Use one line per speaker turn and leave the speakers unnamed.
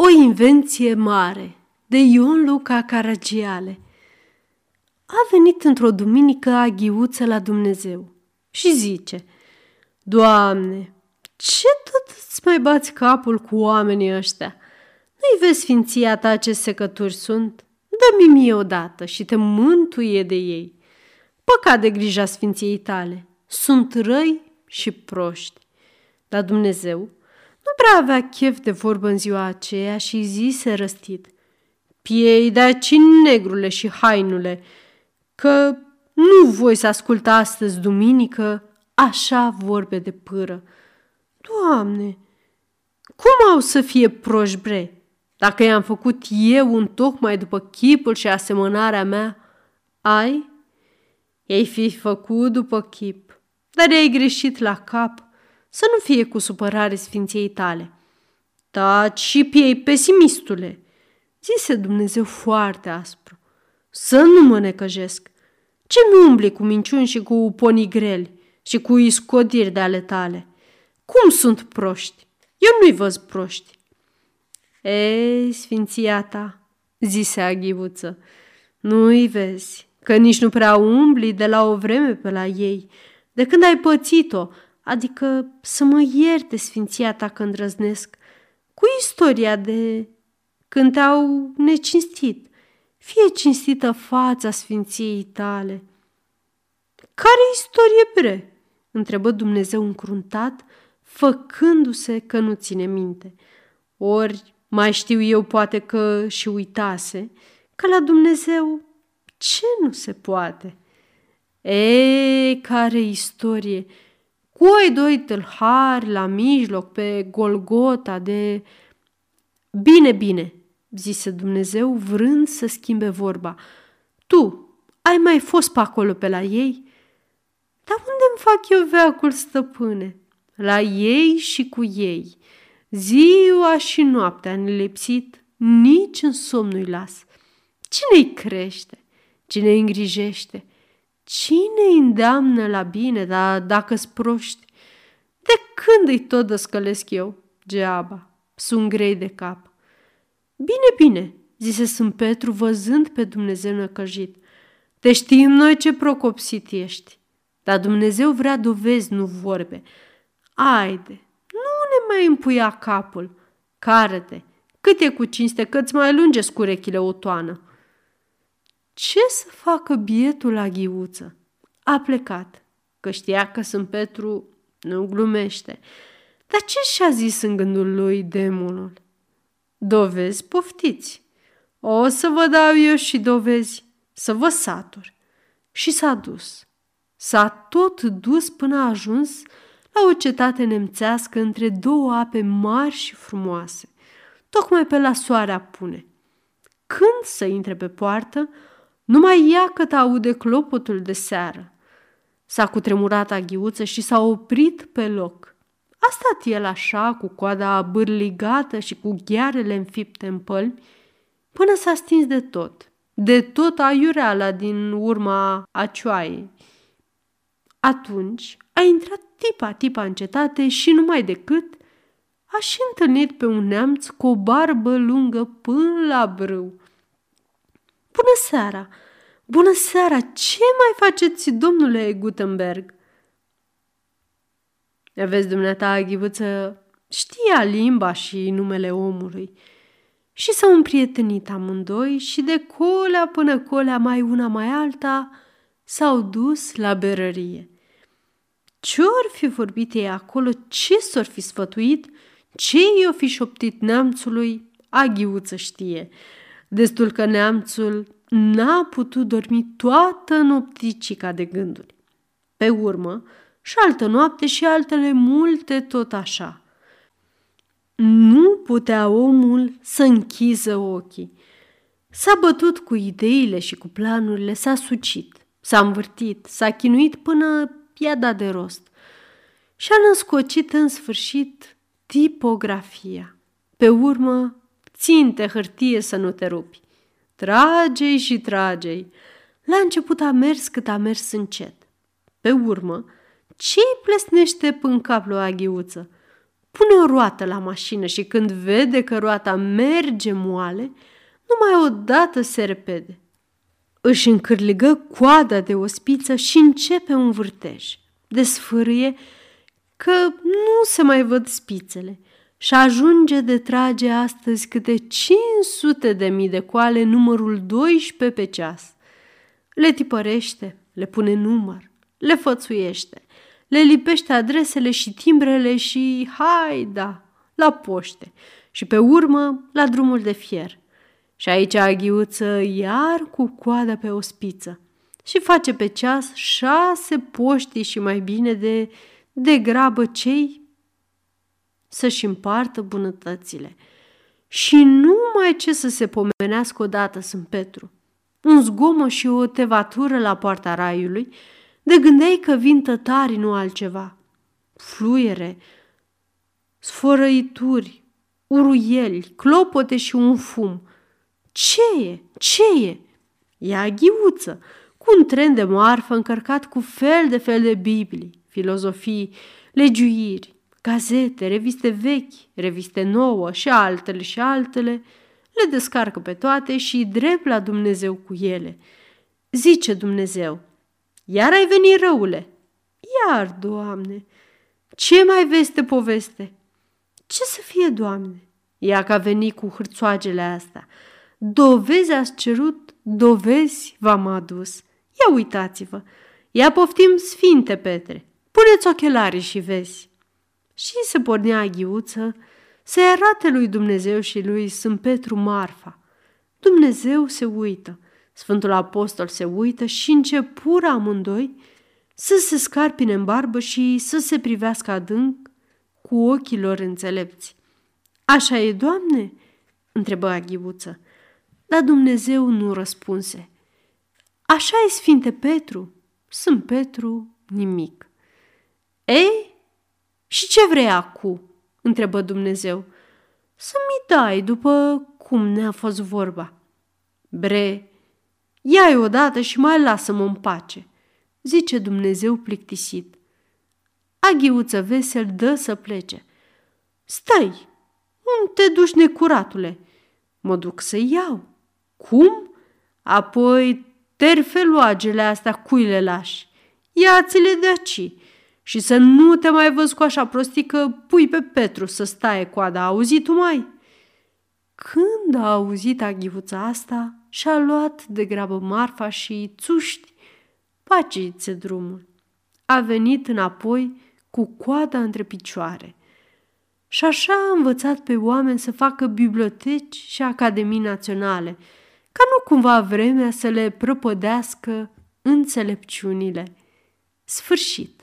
O invenție mare de Ion Luca Caragiale A venit într-o duminică aghiuță la Dumnezeu și zice Doamne, ce tot îți mai bați capul cu oamenii ăștia? Nu-i vezi sfinția ta ce secături sunt? Dă-mi mie odată și te mântuie de ei. Păcat de grija sfinției tale. Sunt răi și proști. Dar Dumnezeu nu prea avea chef de vorbă în ziua aceea și zise răstit. Piei de aici negrule și hainule, că nu voi să ascult astăzi, duminică, așa vorbe de pâră. Doamne, cum au să fie proști bre? Dacă i-am făcut eu un tocmai după chipul și asemănarea mea, ai? Ei fi făcut după chip, dar ai greșit la cap, să nu fie cu supărare sfinției tale. Taci și piei pesimistule, zise Dumnezeu foarte aspru. Să nu mă necăjesc. Ce nu umbli cu minciuni și cu ponigreli și cu iscodiri de ale tale? Cum sunt proști? Eu nu-i văz proști. Ei, sfinția ta, zise aghivuță, nu-i vezi, că nici nu prea umbli de la o vreme pe la ei, de când ai pățit-o, adică să mă ierte sfinția ta când răznesc, cu istoria de când te-au necinstit. Fie cinstită fața sfinției tale. Care istorie bre? întrebă Dumnezeu încruntat, făcându-se că nu ține minte. Ori mai știu eu poate că și uitase că la Dumnezeu ce nu se poate? E, care istorie! Cu ai doi tâlhari la mijloc pe Golgota de... Bine, bine, zise Dumnezeu vrând să schimbe vorba. Tu ai mai fost pe acolo pe la ei? Dar unde îmi fac eu veacul, stăpâne? La ei și cu ei. Ziua și noaptea nelipsit, nici în somn nu-i las. Cine îi crește? Cine îi îngrijește? Cine îi îndeamnă la bine, dar dacă-s proști? De când îi tot dăscălesc eu? Geaba, sunt grei de cap. Bine, bine, zise Sfânt Petru văzând pe Dumnezeu năcăjit. Te știm noi ce procopsit ești, dar Dumnezeu vrea dovezi, nu vorbe. Aide, nu ne mai împuia capul. Care-te, cât e cu cinste, că-ți mai lunge scurechile o toană. Ce să facă bietul la ghiuță? A plecat, că știa că sunt Petru nu glumește. Dar ce și-a zis în gândul lui demonul? Dovezi poftiți. O să vă dau eu și dovezi, să vă satur. Și s-a dus. S-a tot dus până a ajuns la o cetate nemțească între două ape mari și frumoase, tocmai pe la soarea pune. Când să intre pe poartă, numai ea că aude clopotul de seară. S-a cutremurat aghiuță și s-a oprit pe loc. A stat el așa, cu coada bârligată și cu ghearele înfipte în pălmi, până s-a stins de tot, de tot aiureala din urma acioaiei. Atunci a intrat tipa tipa în cetate și numai decât a și întâlnit pe un neamț cu o barbă lungă până la brâu. Bună seara! Bună seara! Ce mai faceți, domnule Gutenberg? Vezi, dumneata, ghivuță, știa limba și numele omului. Și s-au împrietenit amândoi și de colea până colea mai una mai alta s-au dus la berărie. Ce-or fi vorbit ei acolo, ce s-or fi sfătuit, ce i-o fi șoptit neamțului, aghiuță știe. Destul că neamțul n-a putut dormi toată nopticica de gânduri. Pe urmă, și altă noapte și altele multe tot așa. Nu putea omul să închiză ochii. S-a bătut cu ideile și cu planurile, s-a sucit, s-a învârtit, s-a chinuit până i-a dat de rost. Și a născocit în sfârșit tipografia. Pe urmă, ținte hârtie să nu te rupi. Tragei și tragei. La început a mers cât a mers încet. Pe urmă, ce-i plesnește până cap lui aghiuță? pune o roată la mașină și când vede că roata merge moale, numai odată se repede. Își încârligă coada de ospiță și începe un vârtej. Desfârâie că nu se mai văd spițele și ajunge de trage astăzi câte 500 de mii de coale numărul 12 pe ceas. Le tipărește, le pune număr, le fățuiește, le lipește adresele și timbrele și, hai da, la poște și pe urmă la drumul de fier. Și aici aghiuță iar cu coada pe o spiță și face pe ceas șase poști și mai bine de, de grabă cei să-și împartă bunătățile. Și numai ce să se pomenească odată sunt Petru. Un zgomă și o tevatură la poarta raiului, de gândeai că vin tătari, nu altceva. Fluiere, sfărăituri, uruieli, clopote și un fum. Ce e? Ce e? E aghiuță, cu un tren de moarfă încărcat cu fel de fel de biblii, filozofii, legiuiri, gazete, reviste vechi, reviste nouă și altele și altele, le descarcă pe toate și drept la Dumnezeu cu ele. Zice Dumnezeu, iar ai venit răule. Iar, Doamne, ce mai veste poveste? Ce să fie, Doamne? Ea că a venit cu hârțoagele astea. Dovezi ați cerut, dovezi v-am adus. Ia uitați-vă, ia poftim Sfinte Petre, puneți ochelarii și vezi. Și se pornea aghiuță să-i arate lui Dumnezeu și lui Sfânt Petru Marfa. Dumnezeu se uită, Sfântul Apostol se uită și începură amândoi să se scarpine în barbă și să se privească adânc cu ochii lor înțelepți. Așa e, Doamne?" întrebă aghiuță. Dar Dumnezeu nu răspunse. Așa e, Sfinte Petru. Sunt Petru, nimic. Ei, și ce vrei acum? întrebă Dumnezeu. Să-mi dai după cum ne-a fost vorba. Bre, ia-i odată și mai lasă-mă în pace, zice Dumnezeu plictisit. Aghiuță vesel dă să plece. Stai, unde te duci, necuratule? Mă duc să iau. Cum? Apoi terfeloagele astea cui le lași? Ia-ți-le de aici și să nu te mai văz cu așa prostii că pui pe Petru să staie coada. Auzit tu mai? Când a auzit aghiuța asta, și-a luat de grabă marfa și, țuști, pacițe drumul. A venit înapoi cu coada între picioare. Și așa a învățat pe oameni să facă biblioteci și academii naționale, ca nu cumva vremea să le prăpădească înțelepciunile. Sfârșit.